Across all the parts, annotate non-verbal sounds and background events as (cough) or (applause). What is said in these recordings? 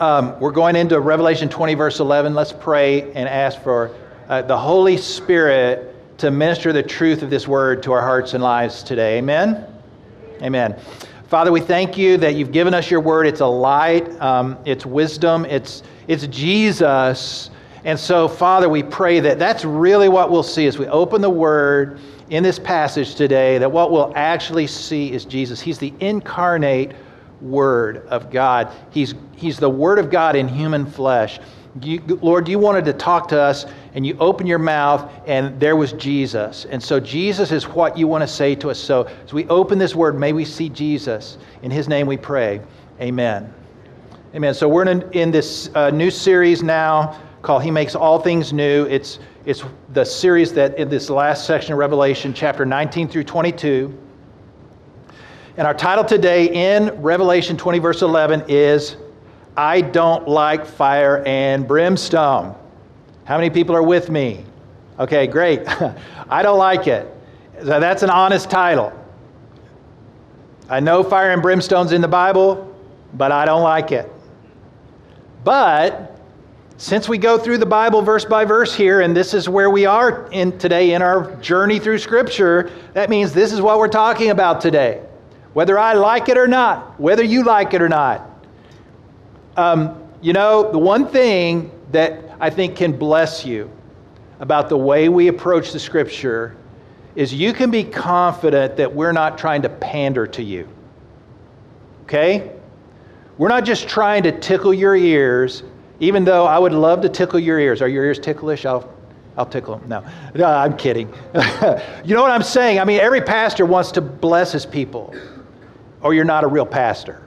Um, we're going into Revelation 20, verse 11. Let's pray and ask for uh, the Holy Spirit to minister the truth of this word to our hearts and lives today. Amen? Amen. Father, we thank you that you've given us your word. It's a light, um, it's wisdom, it's, it's Jesus. And so, Father, we pray that that's really what we'll see as we open the word in this passage today, that what we'll actually see is Jesus. He's the incarnate Word of God. He's, he's the Word of God in human flesh. You, Lord, you wanted to talk to us, and you open your mouth, and there was Jesus. And so, Jesus is what you want to say to us. So, as we open this Word, may we see Jesus. In His name we pray. Amen. Amen. So, we're in, in this uh, new series now called He Makes All Things New. It's, it's the series that in this last section of Revelation, chapter 19 through 22. And our title today in Revelation 20, verse 11 is I Don't Like Fire and Brimstone. How many people are with me? Okay, great. (laughs) I don't like it. So that's an honest title. I know fire and brimstone's in the Bible, but I don't like it. But since we go through the Bible verse by verse here, and this is where we are in today in our journey through Scripture, that means this is what we're talking about today. Whether I like it or not, whether you like it or not. Um, you know, the one thing that I think can bless you about the way we approach the Scripture is you can be confident that we're not trying to pander to you. Okay? We're not just trying to tickle your ears even though I would love to tickle your ears. Are your ears ticklish? I'll, I'll tickle them. No, no I'm kidding. (laughs) you know what I'm saying? I mean, every pastor wants to bless his people, or you're not a real pastor.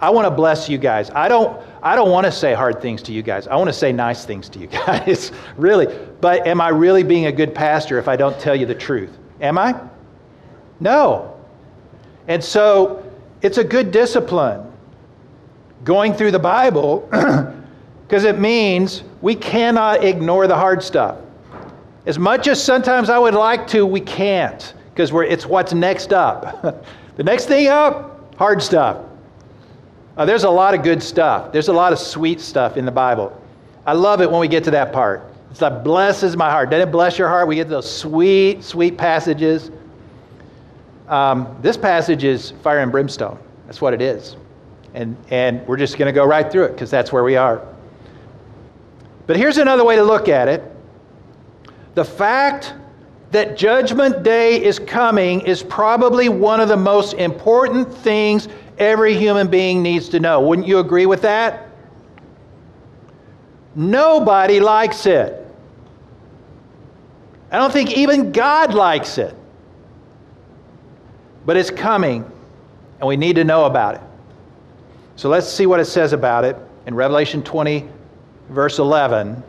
I want to bless you guys. I don't, I don't want to say hard things to you guys. I want to say nice things to you (laughs) guys, really. But am I really being a good pastor if I don't tell you the truth? Am I? No. And so it's a good discipline going through the Bible (clears throat) because it means we cannot ignore the hard stuff. As much as sometimes I would like to, we can't because it's what's next up. (laughs) the next thing up, hard stuff. Uh, there's a lot of good stuff. There's a lot of sweet stuff in the Bible. I love it when we get to that part. It's like blesses my heart. Doesn't it bless your heart? We get those sweet, sweet passages. Um, this passage is fire and brimstone. That's what it is. And, and we're just going to go right through it because that's where we are. But here's another way to look at it the fact that Judgment Day is coming is probably one of the most important things every human being needs to know. Wouldn't you agree with that? Nobody likes it. I don't think even God likes it. But it's coming, and we need to know about it. So let's see what it says about it in Revelation 20, verse 11.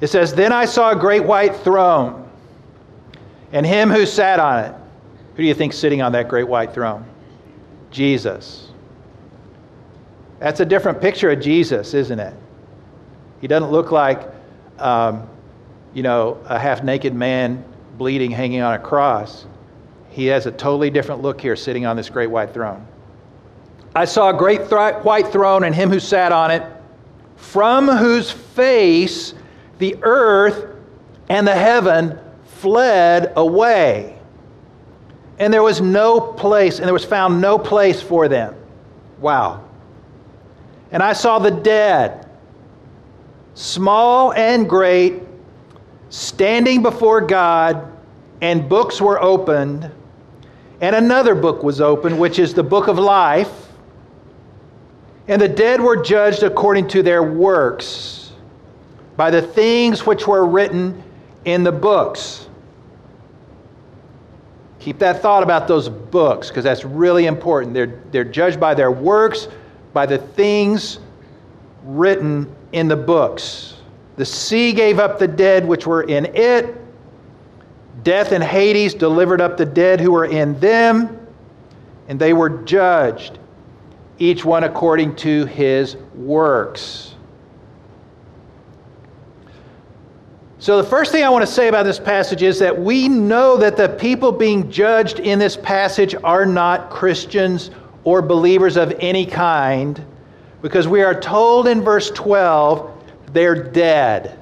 It says, Then I saw a great white throne, and him who sat on it. Who do you think sitting on that great white throne? Jesus. That's a different picture of Jesus, isn't it? He doesn't look like, um, you know, a half naked man bleeding hanging on a cross. He has a totally different look here sitting on this great white throne. I saw a great white throne and him who sat on it from whose face the earth and the heaven fled away. And there was no place, and there was found no place for them. Wow. And I saw the dead, small and great, standing before God, and books were opened. And another book was opened, which is the book of life. And the dead were judged according to their works by the things which were written in the books. Keep that thought about those books because that's really important. They're, they're judged by their works, by the things written in the books. The sea gave up the dead which were in it. Death and Hades delivered up the dead who were in them, and they were judged each one according to his works. So, the first thing I want to say about this passage is that we know that the people being judged in this passage are not Christians or believers of any kind, Because we are told in verse 12 they're dead.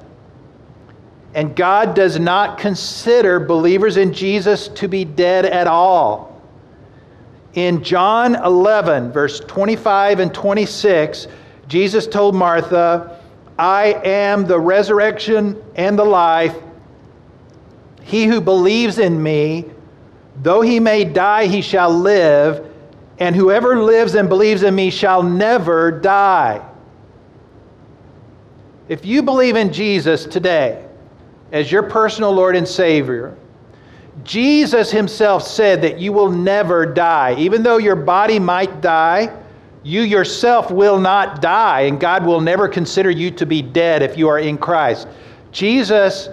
And God does not consider believers in Jesus to be dead at all. In John 11, verse 25 and 26, Jesus told Martha, I am the resurrection and the life. He who believes in me, though he may die, he shall live, and whoever lives and believes in me shall never die. If you believe in Jesus today as your personal Lord and Savior, Jesus himself said that you will never die. Even though your body might die, you yourself will not die, and God will never consider you to be dead if you are in Christ. Jesus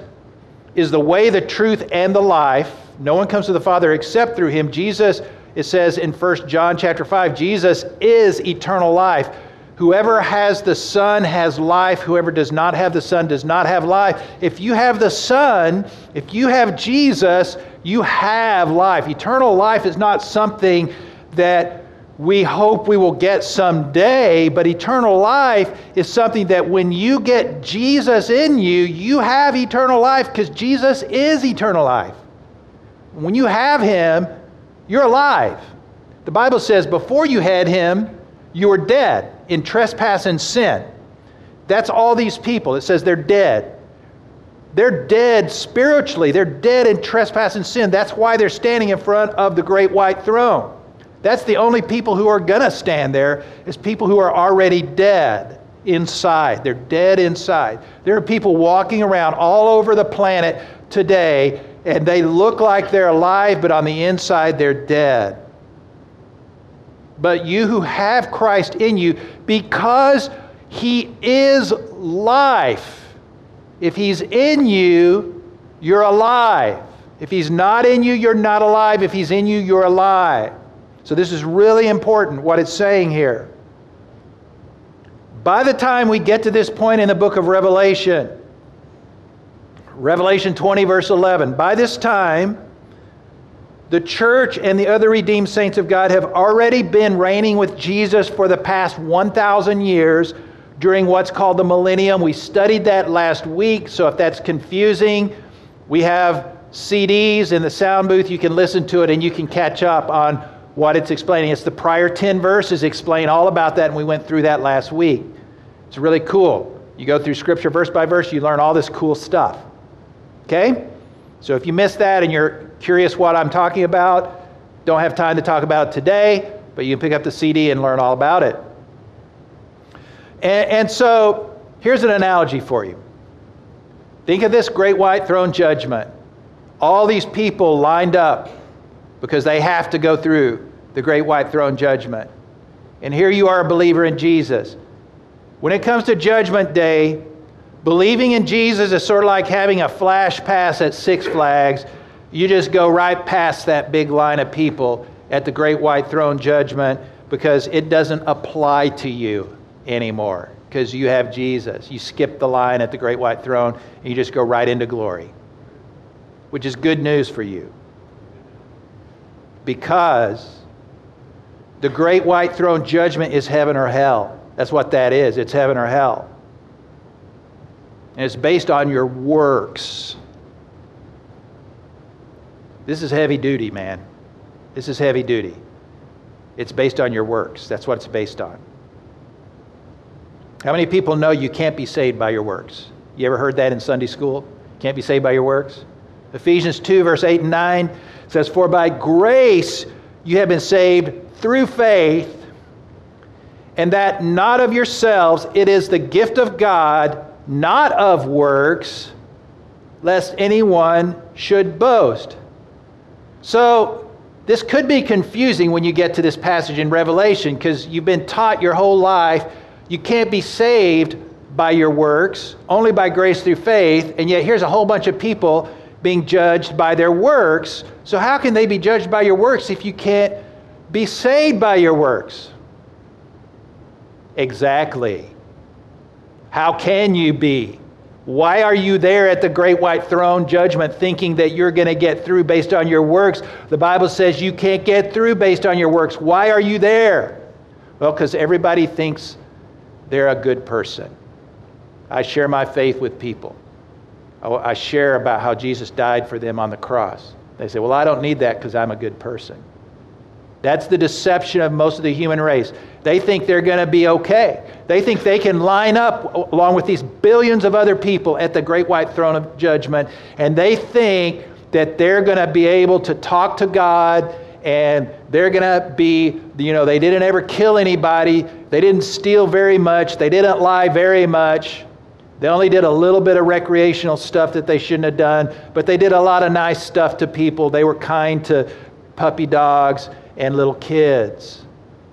is the way, the truth, and the life. No one comes to the Father except through him. Jesus, it says in 1 John chapter 5, Jesus is eternal life. Whoever has the Son has life. Whoever does not have the Son does not have life. If you have the Son, if you have Jesus, you have life. Eternal life is not something that we hope we will get someday, but eternal life is something that when you get Jesus in you, you have eternal life because Jesus is eternal life. When you have Him, you're alive. The Bible says before you had Him, you were dead in trespass and sin. That's all these people. It says they're dead. They're dead spiritually. They're dead in trespass and sin. That's why they're standing in front of the great white throne. That's the only people who are going to stand there is people who are already dead inside. They're dead inside. There are people walking around all over the planet today and they look like they're alive, but on the inside they're dead. But you who have Christ in you, because he is life, if he's in you, you're alive. If he's not in you, you're not alive. If he's in you, you're alive. So, this is really important what it's saying here. By the time we get to this point in the book of Revelation, Revelation 20, verse 11, by this time, the church and the other redeemed saints of God have already been reigning with Jesus for the past 1,000 years during what's called the millennium. We studied that last week, so if that's confusing, we have CDs in the sound booth. You can listen to it and you can catch up on what it's explaining. It's the prior 10 verses explain all about that, and we went through that last week. It's really cool. You go through scripture verse by verse, you learn all this cool stuff. Okay? So if you missed that and you're curious what I'm talking about, don't have time to talk about it today, but you can pick up the CD and learn all about it. And, and so here's an analogy for you. Think of this great white throne judgment. All these people lined up because they have to go through the great white throne judgment. And here you are a believer in Jesus. When it comes to judgment day, believing in Jesus is sort of like having a flash pass at Six Flags you just go right past that big line of people at the great white throne judgment because it doesn't apply to you anymore because you have Jesus. You skip the line at the great white throne and you just go right into glory, which is good news for you. Because the great white throne judgment is heaven or hell. That's what that is. It's heaven or hell. And it's based on your works. This is heavy duty, man. This is heavy duty. It's based on your works. That's what it's based on. How many people know you can't be saved by your works? You ever heard that in Sunday school? Can't be saved by your works? Ephesians 2, verse 8 and 9 says, For by grace you have been saved through faith, and that not of yourselves, it is the gift of God, not of works, lest anyone should boast. So, this could be confusing when you get to this passage in Revelation because you've been taught your whole life you can't be saved by your works, only by grace through faith, and yet here's a whole bunch of people being judged by their works. So, how can they be judged by your works if you can't be saved by your works? Exactly. How can you be? Why are you there at the great white throne judgment thinking that you're going to get through based on your works? The Bible says you can't get through based on your works. Why are you there? Well, because everybody thinks they're a good person. I share my faith with people. Oh, I share about how Jesus died for them on the cross. They say, Well, I don't need that because I'm a good person. That's the deception of most of the human race. They think they're going to be okay. They think they can line up along with these billions of other people at the great white throne of judgment, and they think that they're going to be able to talk to God and they're going to be, you know, they didn't ever kill anybody, they didn't steal very much, they didn't lie very much. They only did a little bit of recreational stuff that they shouldn't have done, but they did a lot of nice stuff to people. They were kind to puppy dogs and little kids.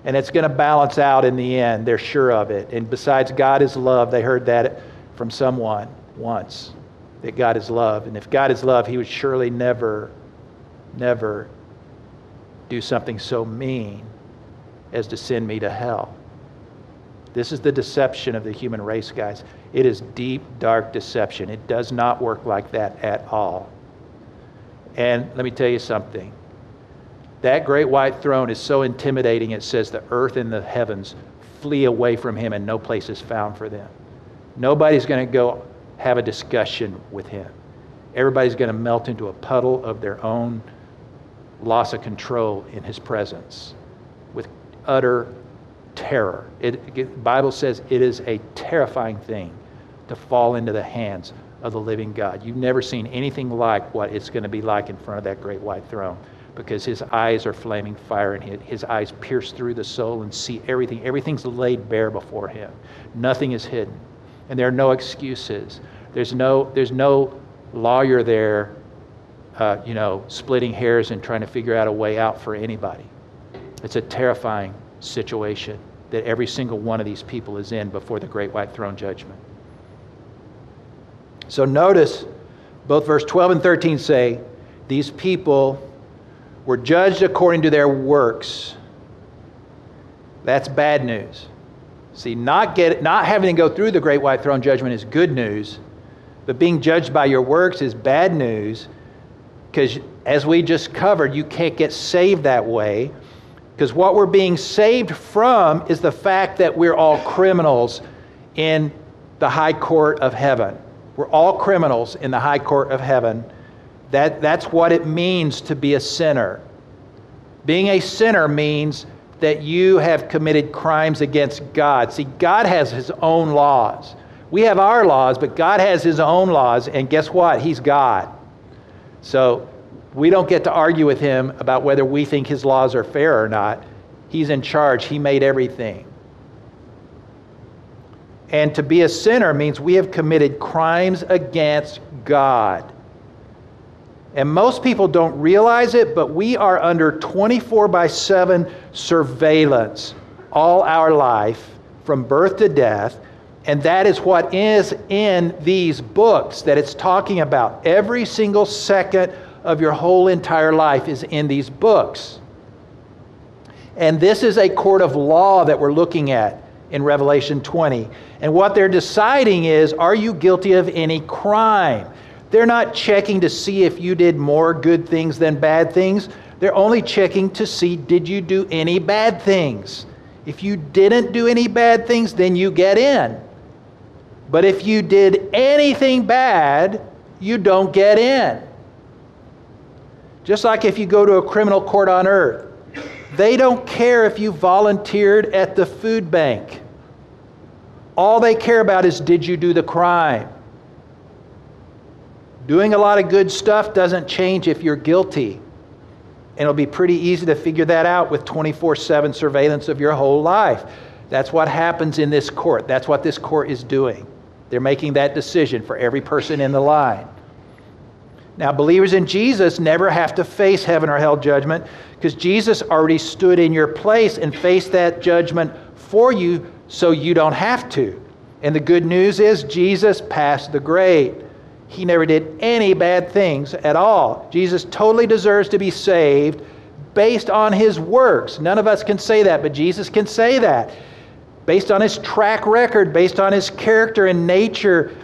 And it's going to balance out in the end. They're sure of it. And besides, God is love. They heard that from someone once that God is love. And if God is love, He would surely never, never do something so mean as to send me to hell. This is the deception of the human race, guys. It is deep, dark deception. It does not work like that at all. And let me tell you something. That great white throne is so intimidating, it says the earth and the heavens flee away from him and no place is found for them. Nobody's going to go have a discussion with him. Everybody's going to melt into a puddle of their own loss of control in his presence with utter terror. The Bible says it is a terrifying thing to fall into the hands of the living God. You've never seen anything like what it's going to be like in front of that great white throne because his eyes are flaming fire and his eyes pierce through the soul and see everything. Everything's laid bare before him. Nothing is hidden. And there are no excuses. There's no, there's no lawyer there, uh, you know, splitting hairs and trying to figure out a way out for anybody. It's a terrifying situation that every single one of these people is in before the great white throne judgment. So notice both verse 12 and 13 say, These people were judged according to their works. That's bad news. See, not, get, not having to go through the great white throne judgment is good news, but being judged by your works is bad news because, as we just covered, you can't get saved that way because what we're being saved from is the fact that we're all criminals in the high court of heaven. We're all criminals in the high court of heaven. That, that's what it means to be a sinner. Being a sinner means that you have committed crimes against God. See, God has His own laws. We have our laws, but God has His own laws, and guess what? He's God. So we don't get to argue with him about whether we think his laws are fair or not. He's in charge, he made everything. And to be a sinner means we have committed crimes against God. And most people don't realize it, but we are under 24 by 7 surveillance all our life from birth to death. And that is what is in these books that it's talking about. Every single second of your whole entire life is in these books. And this is a court of law that we're looking at in Revelation 20. And what they're deciding is are you guilty of any crime? They're not checking to see if you did more good things than bad things. They're only checking to see did you do any bad things. If you didn't do any bad things, then you get in. But if you did anything bad, you don't get in. Just like if you go to a criminal court on earth, they don't care if you volunteered at the food bank. All they care about is did you do the crime? Doing a lot of good stuff doesn't change if you're guilty. And it'll be pretty easy to figure that out with 24 7 surveillance of your whole life. That's what happens in this court. That's what this court is doing. They're making that decision for every person in the line. Now, believers in Jesus never have to face heaven or hell judgment because Jesus already stood in your place and faced that judgment for you so you don't have to. And the good news is Jesus passed the grade. He never did any bad things at all. Jesus totally deserves to be saved based on his works. None of us can say that, but Jesus can say that. Based on his track record, based on his character and nature,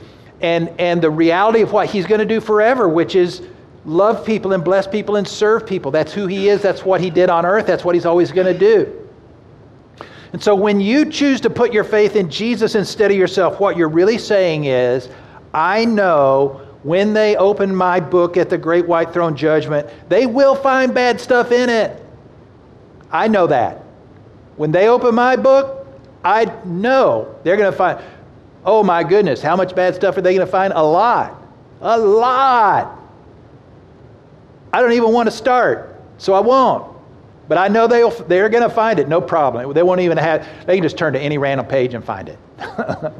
and, and the reality of what he's going to do forever, which is love people and bless people and serve people. That's who he is. That's what he did on earth. That's what he's always going to do. And so when you choose to put your faith in Jesus instead of yourself, what you're really saying is, I know when they open my book at the great white throne judgment, they will find bad stuff in it. I know that. When they open my book, I know they're going to find, oh my goodness, how much bad stuff are they going to find? A lot. A lot. I don't even want to start, so I won't. But I know they'll, they're going to find it, no problem. They won't even have, they can just turn to any random page and find it. (laughs)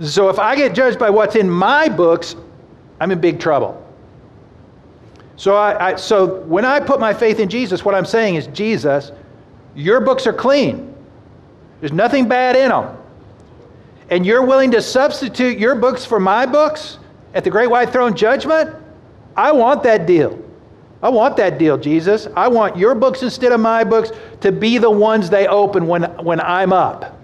so if I get judged by what's in my books, I'm in big trouble. So, I, I, so when I put my faith in Jesus, what I'm saying is, Jesus, your books are clean. There's nothing bad in them. And you're willing to substitute your books for my books at the great white throne judgment? I want that deal. I want that deal, Jesus. I want your books instead of my books to be the ones they open when, when I'm up.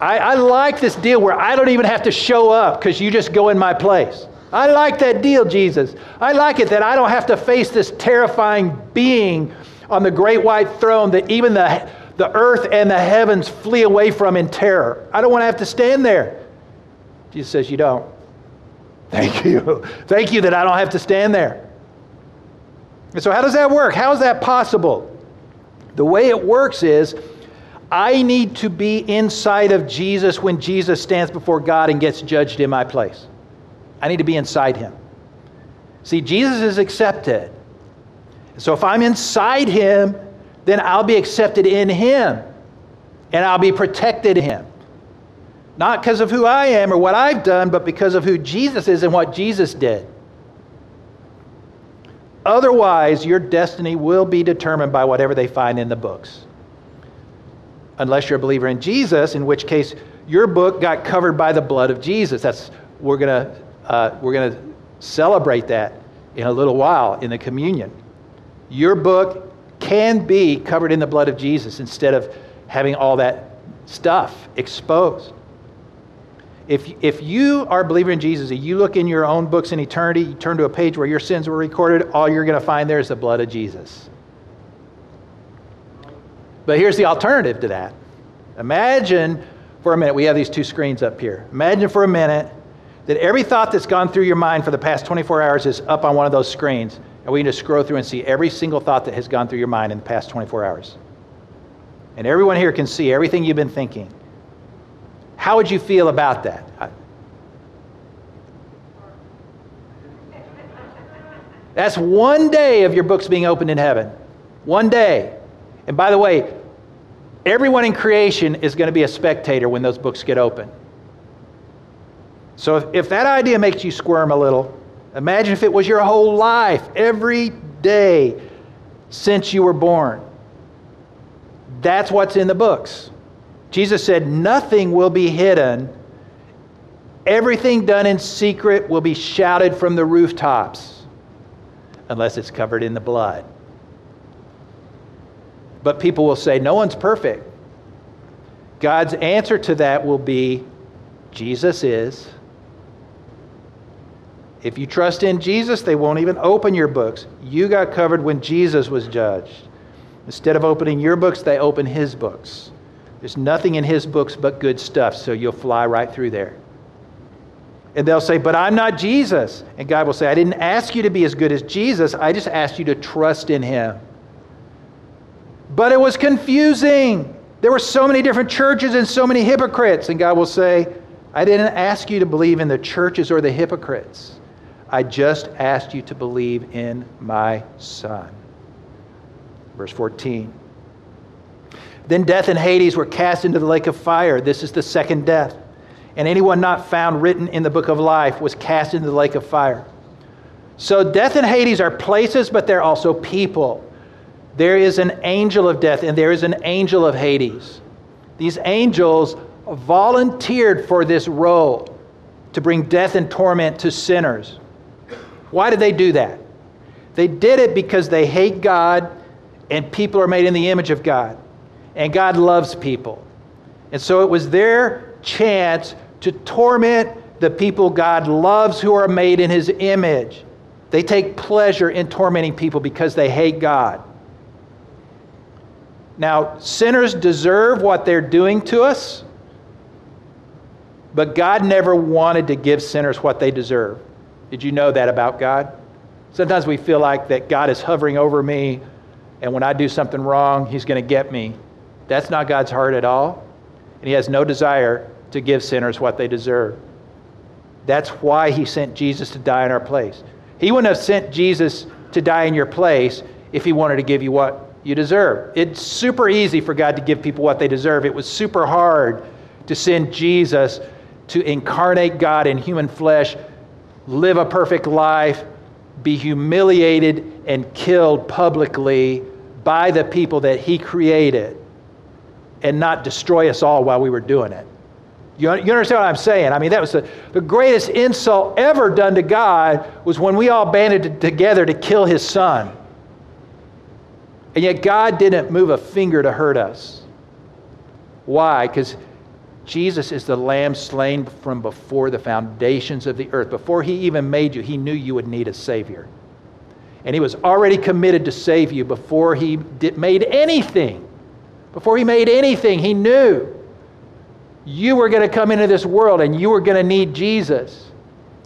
I, I like this deal where I don't even have to show up because you just go in my place. I like that deal, Jesus. I like it that I don't have to face this terrifying being on the great white throne that even the, the earth and the heavens flee away from in terror. I don't want to have to stand there. Jesus says, You don't. Thank you. (laughs) Thank you that I don't have to stand there. And so, how does that work? How is that possible? The way it works is I need to be inside of Jesus when Jesus stands before God and gets judged in my place. I need to be inside him. See, Jesus is accepted. So if I'm inside him, then I'll be accepted in him and I'll be protected in him. Not because of who I am or what I've done, but because of who Jesus is and what Jesus did. Otherwise, your destiny will be determined by whatever they find in the books. Unless you're a believer in Jesus, in which case your book got covered by the blood of Jesus. That's we're gonna uh, we're gonna celebrate that in a little while in the communion. Your book can be covered in the blood of Jesus instead of having all that stuff exposed. If, if you are a believer in Jesus, if you look in your own books in eternity, you turn to a page where your sins were recorded, all you're going to find there is the blood of Jesus. But here's the alternative to that. Imagine for a minute, we have these two screens up here. Imagine for a minute that every thought that's gone through your mind for the past 24 hours is up on one of those screens. And we can just scroll through and see every single thought that has gone through your mind in the past 24 hours. And everyone here can see everything you've been thinking. How would you feel about that? That's one day of your books being opened in heaven. One day. And by the way, everyone in creation is going to be a spectator when those books get open. So if, if that idea makes you squirm a little, imagine if it was your whole life, every day since you were born. That's what's in the books. Jesus said, Nothing will be hidden. Everything done in secret will be shouted from the rooftops, unless it's covered in the blood. But people will say, No one's perfect. God's answer to that will be, Jesus is. If you trust in Jesus, they won't even open your books. You got covered when Jesus was judged. Instead of opening your books, they open his books. There's nothing in his books but good stuff, so you'll fly right through there. And they'll say, But I'm not Jesus. And God will say, I didn't ask you to be as good as Jesus, I just asked you to trust in him. But it was confusing. There were so many different churches and so many hypocrites. And God will say, I didn't ask you to believe in the churches or the hypocrites. I just asked you to believe in my Son. Verse 14. Then death and Hades were cast into the lake of fire. This is the second death. And anyone not found written in the book of life was cast into the lake of fire. So death and Hades are places, but they're also people. There is an angel of death and there is an angel of Hades. These angels volunteered for this role to bring death and torment to sinners. Why did they do that? They did it because they hate God and people are made in the image of God and God loves people. And so it was their chance to torment the people God loves who are made in his image. They take pleasure in tormenting people because they hate God. Now, sinners deserve what they're doing to us, but God never wanted to give sinners what they deserve. Did you know that about God? Sometimes we feel like that God is hovering over me, and when I do something wrong, He's going to get me. That's not God's heart at all. And He has no desire to give sinners what they deserve. That's why He sent Jesus to die in our place. He wouldn't have sent Jesus to die in your place if He wanted to give you what you deserve. It's super easy for God to give people what they deserve. It was super hard to send Jesus to incarnate God in human flesh, live a perfect life, be humiliated and killed publicly by the people that He created, and not destroy us all while we were doing it. You, you understand what I'm saying? I mean, that was the, the greatest insult ever done to God was when we all banded together to kill his son. And yet God didn't move a finger to hurt us. Why? Because Jesus is the lamb slain from before the foundations of the earth. Before he even made you, he knew you would need a Savior. And he was already committed to save you before he did, made anything. Before he made anything, he knew you were going to come into this world and you were going to need Jesus.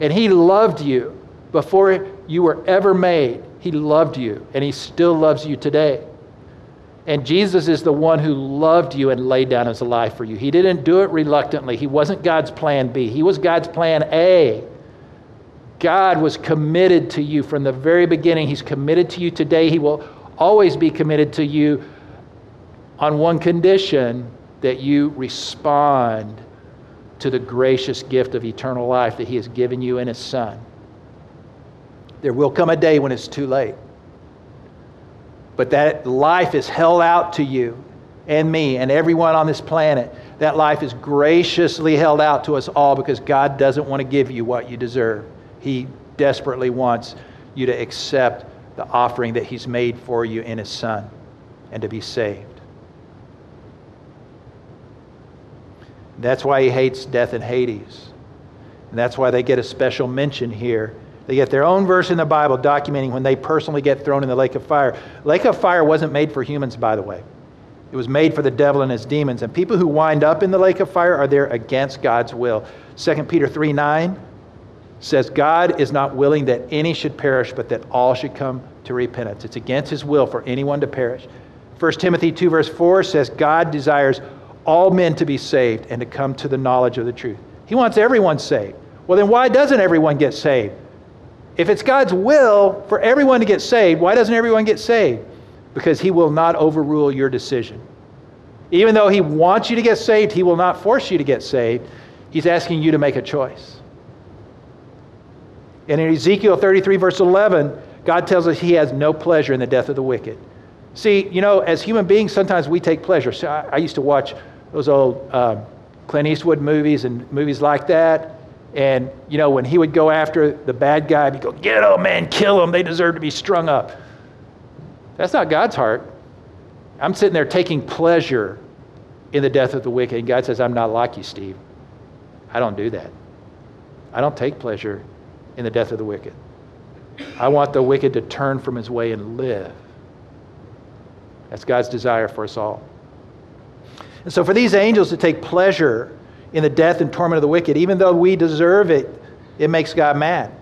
And He loved you before you were ever made. He loved you, and He still loves you today. And Jesus is the one who loved you and laid down His life for you. He didn't do it reluctantly. He wasn't God's plan B, He was God's plan A. God was committed to you from the very beginning. He's committed to you today. He will always be committed to you on one condition that you respond to the gracious gift of eternal life that He has given you in His Son. There will come a day when it's too late. But that life is held out to you and me and everyone on this planet. That life is graciously held out to us all because God doesn't want to give you what you deserve. He desperately wants you to accept the offering that He's made for you in His Son and to be saved. That's why he hates death and Hades. And that's why they get a special mention here. They get their own verse in the Bible documenting when they personally get thrown in the lake of fire. Lake of fire wasn't made for humans, by the way. It was made for the devil and his demons. And people who wind up in the lake of fire are there against God's will. 2 Peter 3 9 says, God is not willing that any should perish, but that all should come to repentance. It's against his will for anyone to perish. 1 Timothy 2, verse 4 says, God desires all men to be saved and to come to the knowledge of the truth. He wants everyone saved. Well, then why doesn't everyone get saved? If it's God's will for everyone to get saved, why doesn't everyone get saved? Because He will not overrule your decision. Even though He wants you to get saved, He will not force you to get saved. He's asking you to make a choice. And in Ezekiel 33, verse 11, God tells us He has no pleasure in the death of the wicked. See, you know, as human beings, sometimes we take pleasure. So I, I used to watch those old uh, Clint Eastwood movies and movies like that. And, you know, when he would go after the bad guy, he'd go, Get them, man, kill them. They deserve to be strung up. That's not God's heart. I'm sitting there taking pleasure in the death of the wicked. And God says, I'm not like you, Steve. I don't do that. I don't take pleasure in the death of the wicked. I want the wicked to turn from his way and live. That's God's desire for us all. And so, for these angels to take pleasure in the death and torment of the wicked, even though we deserve it, it makes God mad.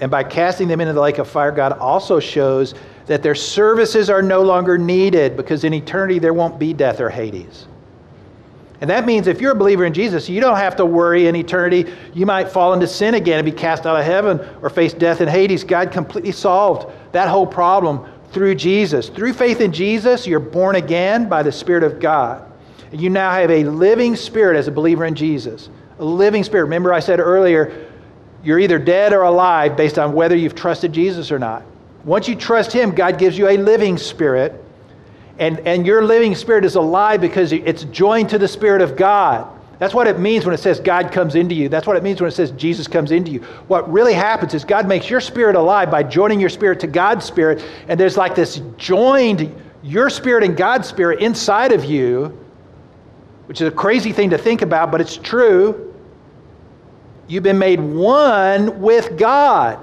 And by casting them into the lake of fire, God also shows that their services are no longer needed because in eternity there won't be death or Hades. And that means if you're a believer in Jesus, you don't have to worry in eternity. You might fall into sin again and be cast out of heaven or face death in Hades. God completely solved that whole problem through Jesus. Through faith in Jesus, you're born again by the Spirit of God. You now have a living spirit as a believer in Jesus. A living spirit. Remember, I said earlier, you're either dead or alive based on whether you've trusted Jesus or not. Once you trust Him, God gives you a living spirit. And, and your living spirit is alive because it's joined to the Spirit of God. That's what it means when it says God comes into you. That's what it means when it says Jesus comes into you. What really happens is God makes your spirit alive by joining your spirit to God's spirit. And there's like this joined, your spirit and God's spirit inside of you which is a crazy thing to think about, but it's true. You've been made one with God.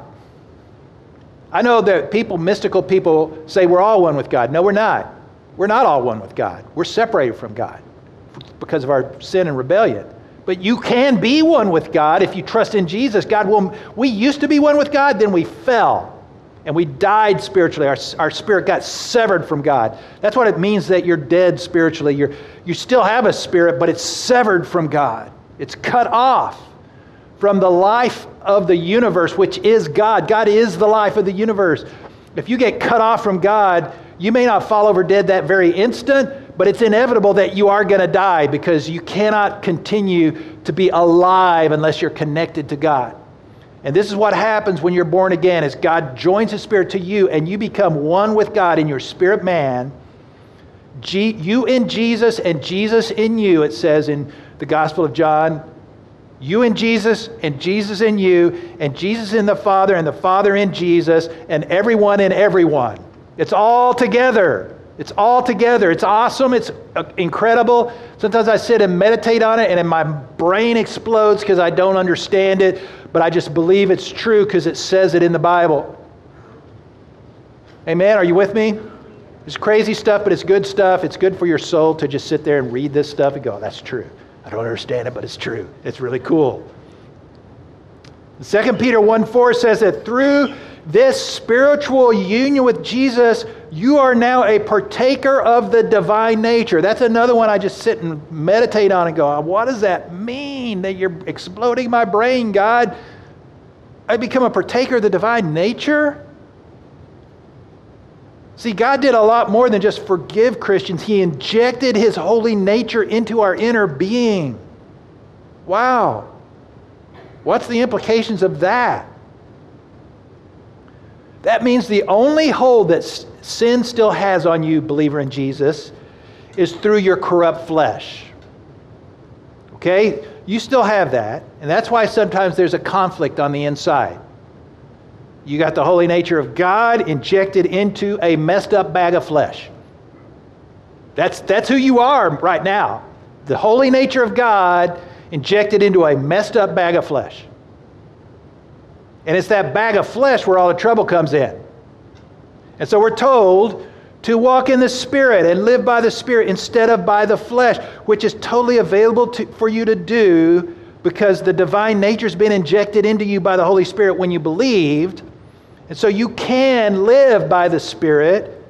I know that people, mystical people, say we're all one with God. No, we're not. We're not all one with God. We're separated from God because of our sin and rebellion. But you can be one with God if you trust in Jesus. God will. We used to be one with God, then we fell and we died spiritually. Our, our spirit got severed from God. That's what it means that you're dead spiritually. You're, you still have a spirit, but it's severed from God, it's cut off from the life of the universe, which is God. God is the life of the universe. If you get cut off from God, you may not fall over dead that very instant, but it's inevitable that you are going to die because you cannot continue to be alive unless you're connected to God. And this is what happens when you're born again is God joins his spirit to you and you become one with God in your spirit man. G- you in Jesus and Jesus in you, it says in the Gospel of John. You in Jesus and Jesus in you and Jesus in the Father and the Father in Jesus and everyone in everyone. It's all together. It's all together. It's awesome. It's uh, incredible. Sometimes I sit and meditate on it and my brain explodes because I don't understand it but I just believe it's true because it says it in the Bible. Amen. Are you with me? It's crazy stuff, but it's good stuff. It's good for your soul to just sit there and read this stuff and go, oh, that's true. I don't understand it, but it's true. It's really cool. 2 Peter 1 4 says that through this spiritual union with Jesus, you are now a partaker of the divine nature. That's another one I just sit and meditate on and go, what does that mean that you're exploding my brain, God? I become a partaker of the divine nature? See, God did a lot more than just forgive Christians, He injected His holy nature into our inner being. Wow. What's the implications of that? That means the only hold that sin still has on you, believer in Jesus, is through your corrupt flesh. Okay? You still have that, and that's why sometimes there's a conflict on the inside. You got the holy nature of God injected into a messed up bag of flesh. That's, that's who you are right now. The holy nature of God injected into a messed up bag of flesh. And it's that bag of flesh where all the trouble comes in. And so we're told to walk in the Spirit and live by the Spirit instead of by the flesh, which is totally available to, for you to do because the divine nature's been injected into you by the Holy Spirit when you believed. And so you can live by the Spirit.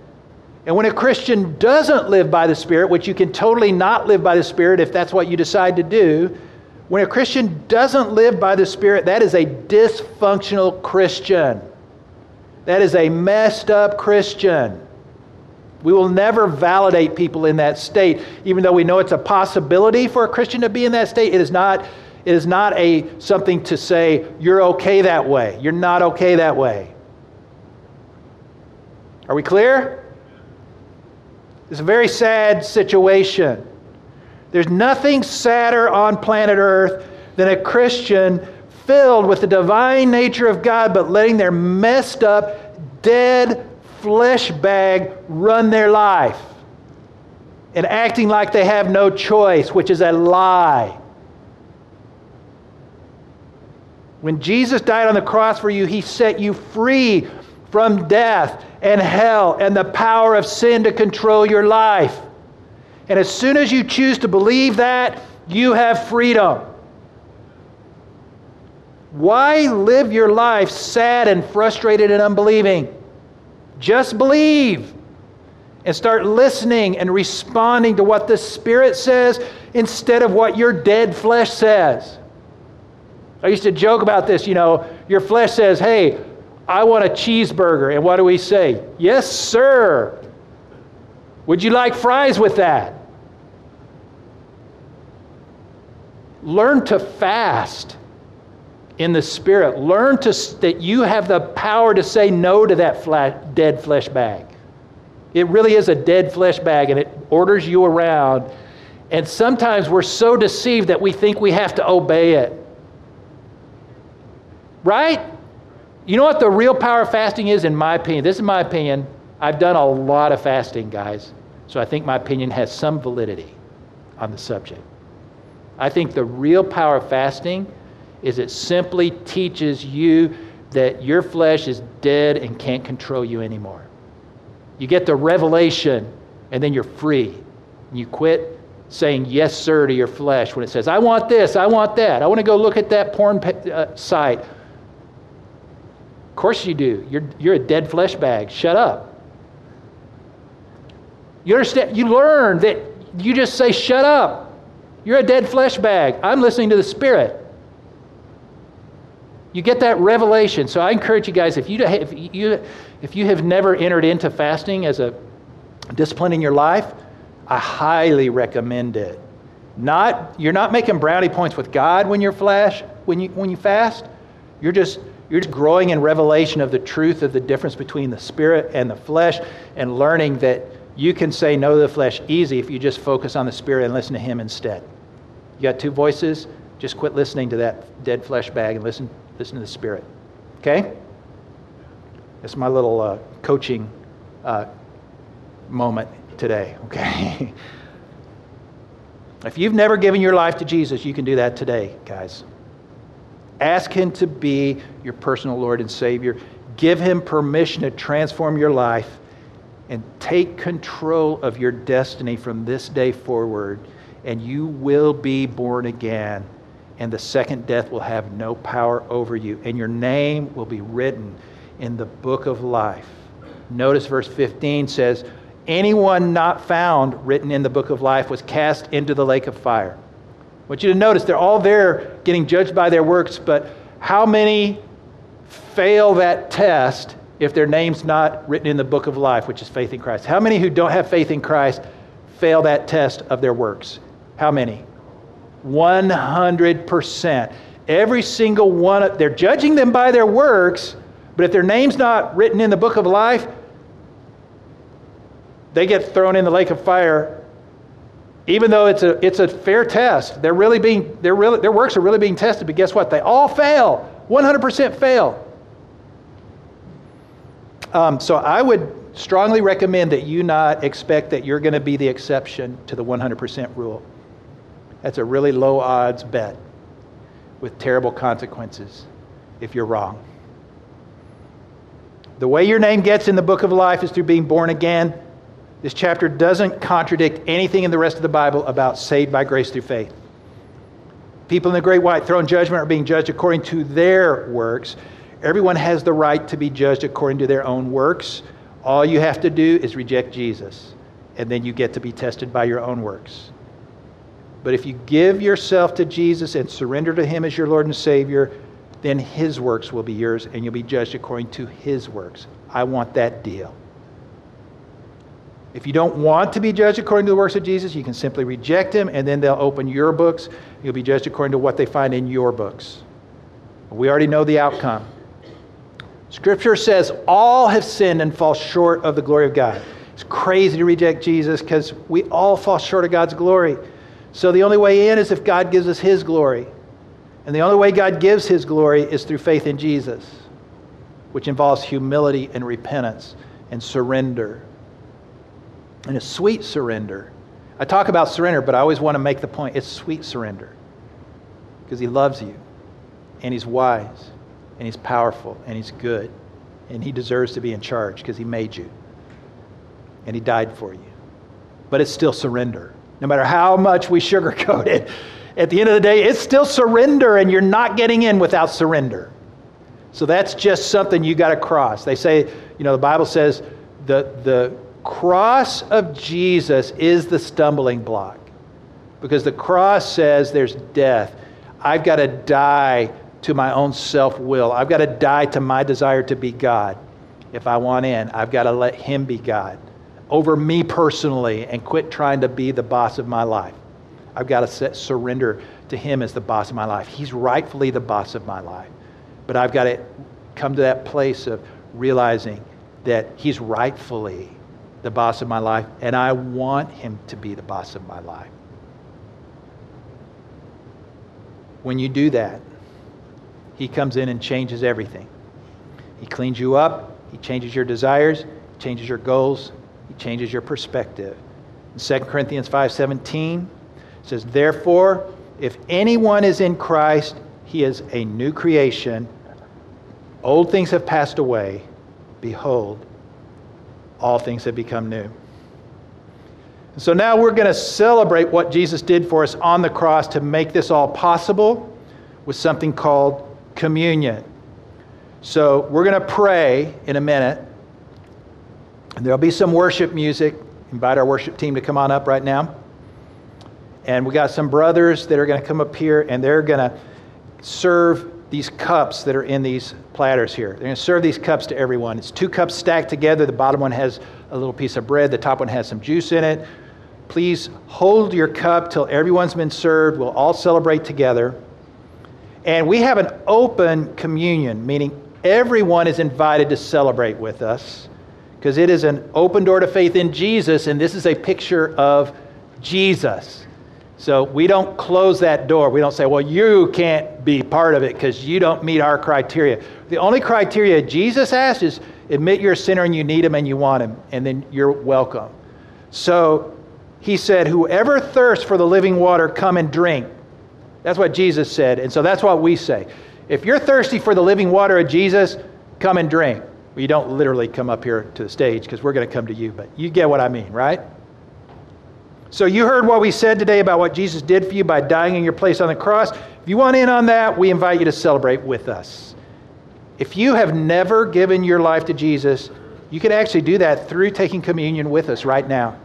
And when a Christian doesn't live by the Spirit, which you can totally not live by the Spirit if that's what you decide to do, when a Christian doesn't live by the Spirit, that is a dysfunctional Christian. That is a messed up Christian. We will never validate people in that state, even though we know it's a possibility for a Christian to be in that state. It is not, it is not a something to say, you're okay that way. You're not okay that way. Are we clear? It's a very sad situation. There's nothing sadder on planet Earth than a Christian filled with the divine nature of God, but letting their messed up, dead flesh bag run their life and acting like they have no choice, which is a lie. When Jesus died on the cross for you, he set you free from death and hell and the power of sin to control your life. And as soon as you choose to believe that, you have freedom. Why live your life sad and frustrated and unbelieving? Just believe and start listening and responding to what the Spirit says instead of what your dead flesh says. I used to joke about this. You know, your flesh says, Hey, I want a cheeseburger. And what do we say? Yes, sir. Would you like fries with that? Learn to fast in the spirit. Learn to, that you have the power to say no to that flat, dead flesh bag. It really is a dead flesh bag and it orders you around. And sometimes we're so deceived that we think we have to obey it. Right? You know what the real power of fasting is, in my opinion? This is my opinion. I've done a lot of fasting, guys. So I think my opinion has some validity on the subject. I think the real power of fasting is it simply teaches you that your flesh is dead and can't control you anymore. You get the revelation and then you're free. And you quit saying yes, sir, to your flesh when it says, I want this, I want that, I want to go look at that porn uh, site. Of course you do. You're, you're a dead flesh bag. Shut up. You understand? You learn that you just say, shut up. You're a dead flesh bag. I'm listening to the Spirit. You get that revelation. So I encourage you guys, if you, if you, if you have never entered into fasting as a discipline in your life, I highly recommend it. Not, you're not making brownie points with God when you're flash, when you, when you fast. You're just, you're just growing in revelation of the truth of the difference between the spirit and the flesh and learning that you can say no to the flesh easy if you just focus on the spirit and listen to him instead. You got two voices, just quit listening to that dead flesh bag and listen, listen to the spirit. Okay? That's my little uh, coaching uh, moment today, (laughs) okay? if you've never given your life to Jesus, you can do that today, guys. Ask Him to be your personal Lord and Savior. Give Him permission to transform your life and take control of your destiny from this day forward, and you will be born again. And the second death will have no power over you, and your name will be written in the book of life. Notice verse 15 says, anyone not found written in the book of life was cast into the lake of fire. I want you to notice they're all there getting judged by their works, but how many fail that test if their name's not written in the book of life, which is faith in Christ? How many who don't have faith in Christ fail that test of their works? How many? 100%. Every single one, of, they're judging them by their works, but if their name's not written in the book of life, they get thrown in the lake of fire even though it's a, it's a fair test they're really being they're really, their works are really being tested but guess what they all fail 100% fail um, so i would strongly recommend that you not expect that you're going to be the exception to the 100% rule that's a really low odds bet with terrible consequences if you're wrong the way your name gets in the book of life is through being born again this chapter doesn't contradict anything in the rest of the Bible about saved by grace through faith. People in the great white throne judgment are being judged according to their works. Everyone has the right to be judged according to their own works. All you have to do is reject Jesus, and then you get to be tested by your own works. But if you give yourself to Jesus and surrender to Him as your Lord and Savior, then His works will be yours, and you'll be judged according to His works. I want that deal. If you don't want to be judged according to the works of Jesus, you can simply reject him, and then they'll open your books. You'll be judged according to what they find in your books. We already know the outcome. Scripture says all have sinned and fall short of the glory of God. It's crazy to reject Jesus because we all fall short of God's glory. So the only way in is if God gives us His glory. And the only way God gives His glory is through faith in Jesus, which involves humility and repentance and surrender and a sweet surrender. I talk about surrender, but I always want to make the point it's sweet surrender because He loves you, and He's wise, and He's powerful, and He's good, and He deserves to be in charge because He made you, and He died for you. But it's still surrender. No matter how much we sugarcoat (laughs) it, at the end of the day, it's still surrender, and you're not getting in without surrender. So that's just something you got to cross. They say, you know, the Bible says the, the cross of Jesus is the stumbling block because the cross says there's death. I've got to die to my own self will. I've got to die to my desire to be God. If I want in, I've got to let Him be God over me personally and quit trying to be the boss of my life. I've got to set, surrender to Him as the boss of my life. He's rightfully the boss of my life. But I've got to come to that place of realizing that He's rightfully the boss of my life, and I want him to be the boss of my life. When you do that, he comes in and changes everything. He cleans you up, he changes your desires, changes your goals, he changes your perspective. In 2 Corinthians 5:17 says, "Therefore, if anyone is in Christ, he is a new creation. Old things have passed away; behold, all things have become new. So now we're going to celebrate what Jesus did for us on the cross to make this all possible with something called communion. So we're going to pray in a minute. And there'll be some worship music. Invite our worship team to come on up right now. And we got some brothers that are going to come up here and they're going to serve these cups that are in these platters here. They're going to serve these cups to everyone. It's two cups stacked together. The bottom one has a little piece of bread, the top one has some juice in it. Please hold your cup till everyone's been served. We'll all celebrate together. And we have an open communion, meaning everyone is invited to celebrate with us because it is an open door to faith in Jesus, and this is a picture of Jesus. So we don't close that door. We don't say, well, you can't be part of it because you don't meet our criteria. The only criteria Jesus asked is admit you're a sinner and you need him and you want him, and then you're welcome. So he said, Whoever thirsts for the living water, come and drink. That's what Jesus said. And so that's what we say. If you're thirsty for the living water of Jesus, come and drink. Well, you don't literally come up here to the stage because we're going to come to you, but you get what I mean, right? So you heard what we said today about what Jesus did for you by dying in your place on the cross. If you want in on that, we invite you to celebrate with us. If you have never given your life to Jesus, you can actually do that through taking communion with us right now.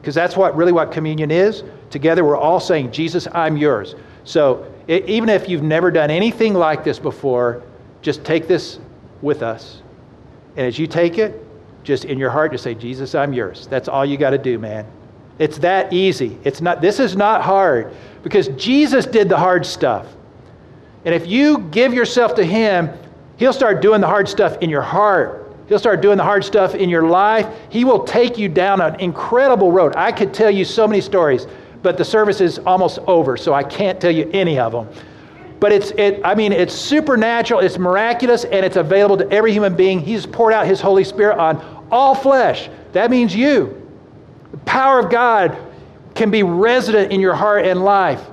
Because that's what really what communion is. Together we're all saying, Jesus, I'm yours. So it, even if you've never done anything like this before, just take this with us. And as you take it, just in your heart, just say, Jesus, I'm yours. That's all you got to do, man. It's that easy. It's not, this is not hard because Jesus did the hard stuff. And if you give yourself to Him, He'll start doing the hard stuff in your heart. He'll start doing the hard stuff in your life. He will take you down an incredible road. I could tell you so many stories, but the service is almost over, so I can't tell you any of them. But it's, it, I mean, it's supernatural, it's miraculous, and it's available to every human being. He's poured out His Holy Spirit on all flesh. That means you. The power of God can be resident in your heart and life.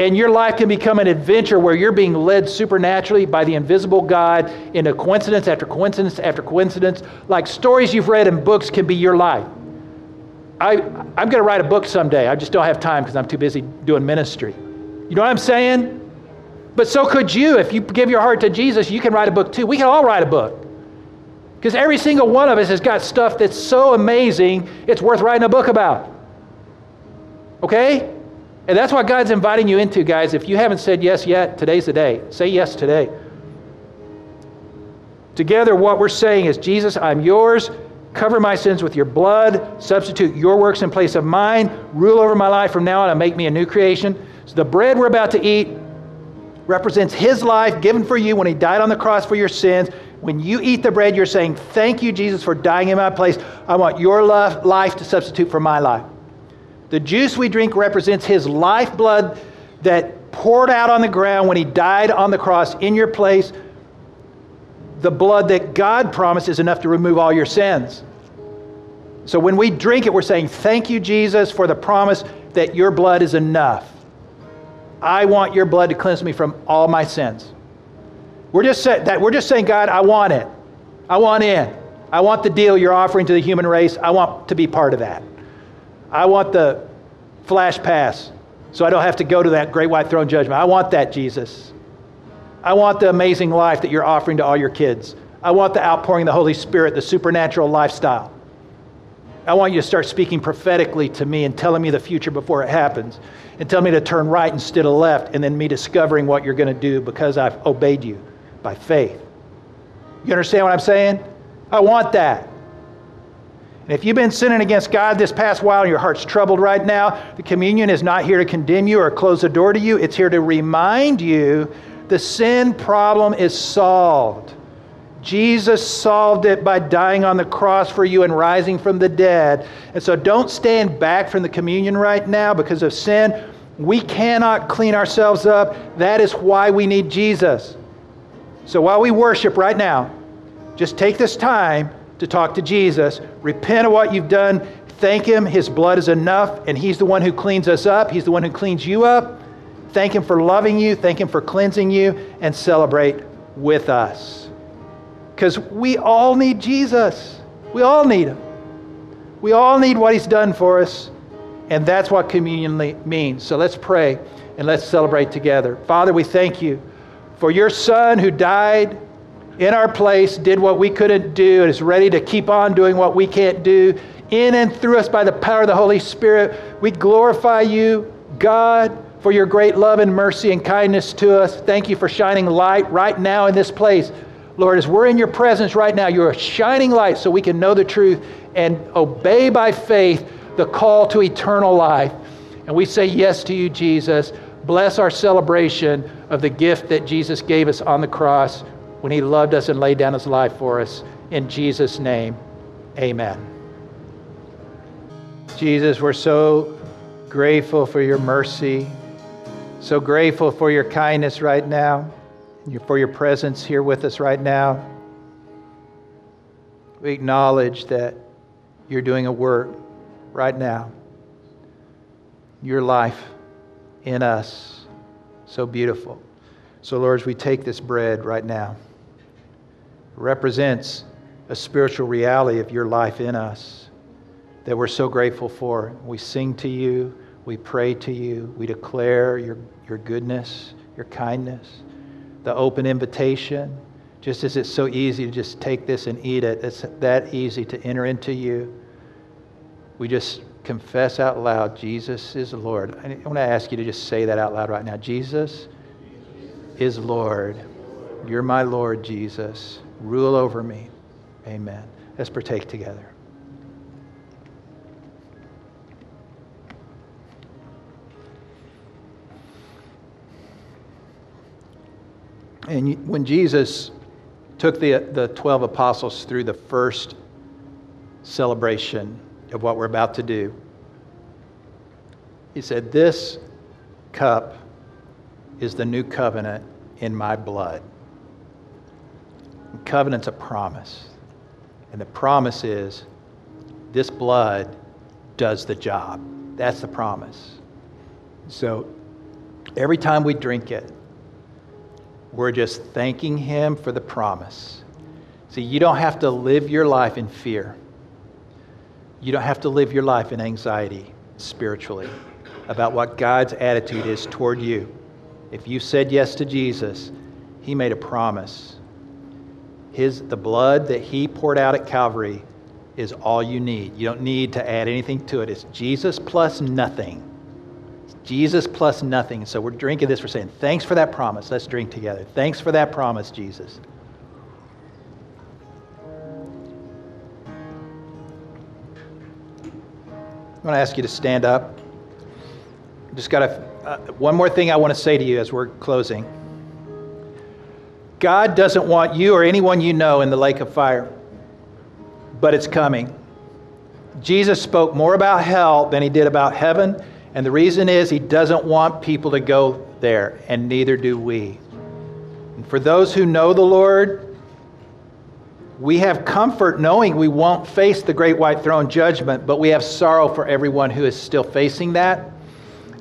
And your life can become an adventure where you're being led supernaturally by the invisible God into coincidence after coincidence after coincidence. Like stories you've read in books can be your life. I, I'm going to write a book someday. I just don't have time because I'm too busy doing ministry. You know what I'm saying? But so could you. If you give your heart to Jesus, you can write a book too. We can all write a book. Because every single one of us has got stuff that's so amazing, it's worth writing a book about. Okay? And that's what God's inviting you into, guys. If you haven't said yes yet, today's the day. Say yes today. Together, what we're saying is Jesus, I'm yours. Cover my sins with your blood. Substitute your works in place of mine. Rule over my life from now on and make me a new creation. So the bread we're about to eat represents his life given for you when he died on the cross for your sins. When you eat the bread, you're saying, Thank you, Jesus, for dying in my place. I want your life to substitute for my life. The juice we drink represents his lifeblood that poured out on the ground when he died on the cross in your place. The blood that God promised is enough to remove all your sins. So when we drink it, we're saying, Thank you, Jesus, for the promise that your blood is enough. I want your blood to cleanse me from all my sins. We're just, say, that, we're just saying, God, I want it. I want in. I want the deal you're offering to the human race. I want to be part of that. I want the flash pass so I don't have to go to that great white throne judgment. I want that, Jesus. I want the amazing life that you're offering to all your kids. I want the outpouring of the Holy Spirit, the supernatural lifestyle. I want you to start speaking prophetically to me and telling me the future before it happens and tell me to turn right instead of left and then me discovering what you're going to do because I've obeyed you by faith. You understand what I'm saying? I want that. And if you've been sinning against God this past while and your heart's troubled right now, the communion is not here to condemn you or close the door to you. It's here to remind you the sin problem is solved. Jesus solved it by dying on the cross for you and rising from the dead. And so don't stand back from the communion right now because of sin. We cannot clean ourselves up. That is why we need Jesus. So while we worship right now, just take this time to talk to Jesus. Repent of what you've done. Thank Him. His blood is enough, and He's the one who cleans us up. He's the one who cleans you up. Thank Him for loving you. Thank Him for cleansing you, and celebrate with us. Because we all need Jesus. We all need Him. We all need what He's done for us, and that's what communion means. So let's pray and let's celebrate together. Father, we thank you for your Son who died in our place, did what we couldn't do, and is ready to keep on doing what we can't do in and through us by the power of the Holy Spirit. We glorify you, God, for your great love and mercy and kindness to us. Thank you for shining light right now in this place. Lord, as we're in your presence right now, you're a shining light so we can know the truth and obey by faith the call to eternal life. And we say yes to you, Jesus. Bless our celebration of the gift that Jesus gave us on the cross when he loved us and laid down his life for us. In Jesus' name, amen. Jesus, we're so grateful for your mercy, so grateful for your kindness right now, for your presence here with us right now. We acknowledge that you're doing a work right now. Your life in us, so beautiful. So, Lord, as we take this bread right now, represents a spiritual reality of your life in us that we're so grateful for. We sing to you, we pray to you, we declare your, your goodness, your kindness, the open invitation. Just as it's so easy to just take this and eat it, it's that easy to enter into you. We just confess out loud, Jesus is Lord. I want to ask you to just say that out loud right now. Jesus is Lord. You're my Lord, Jesus. Rule over me. Amen. Let's partake together. And when Jesus took the, the 12 apostles through the first celebration of what we're about to do, he said, This cup is the new covenant in my blood. Covenant's a promise. And the promise is this blood does the job. That's the promise. So every time we drink it, we're just thanking Him for the promise. See, you don't have to live your life in fear. You don't have to live your life in anxiety spiritually about what God's attitude is toward you. If you said yes to Jesus, He made a promise. His, the blood that He poured out at Calvary is all you need. You don't need to add anything to it. It's Jesus plus nothing. It's Jesus plus nothing. So we're drinking this. We're saying, thanks for that promise. Let's drink together. Thanks for that promise, Jesus. I want to ask you to stand up. Just got a, uh, one more thing I want to say to you as we're closing. God doesn't want you or anyone you know in the lake of fire, but it's coming. Jesus spoke more about hell than he did about heaven and the reason is he doesn't want people to go there, and neither do we. And for those who know the Lord, we have comfort knowing we won't face the great white throne judgment, but we have sorrow for everyone who is still facing that.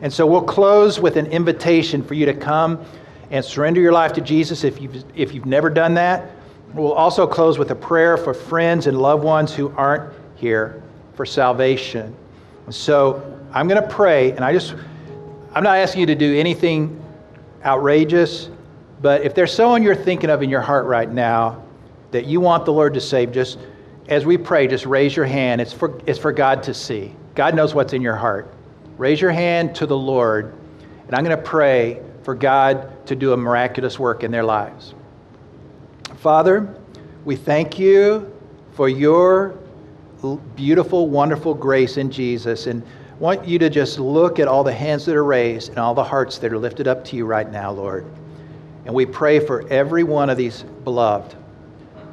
And so we'll close with an invitation for you to come and surrender your life to Jesus if you've, if you've never done that. We'll also close with a prayer for friends and loved ones who aren't here for salvation. So I'm going to pray, and I just, I'm not asking you to do anything outrageous, but if there's someone you're thinking of in your heart right now that you want the Lord to save, just as we pray, just raise your hand. It's for, it's for God to see. God knows what's in your heart. Raise your hand to the Lord, and I'm going to pray for God to do a miraculous work in their lives. Father, we thank you for your beautiful, wonderful grace in Jesus. And want you to just look at all the hands that are raised and all the hearts that are lifted up to you right now, Lord. And we pray for every one of these beloved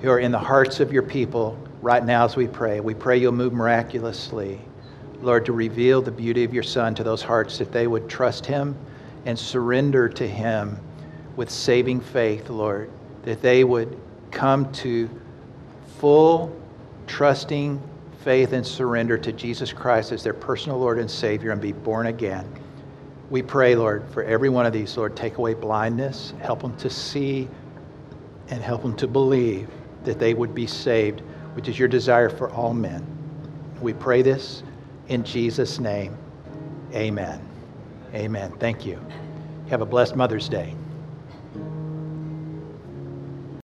who are in the hearts of your people right now as we pray. We pray you'll move miraculously, Lord, to reveal the beauty of your Son to those hearts that they would trust him and surrender to him with saving faith, Lord, that they would come to full, trusting faith and surrender to Jesus Christ as their personal Lord and Savior and be born again. We pray, Lord, for every one of these, Lord, take away blindness, help them to see, and help them to believe that they would be saved, which is your desire for all men. We pray this in Jesus' name. Amen. Amen. Thank you. Have a blessed Mother's Day.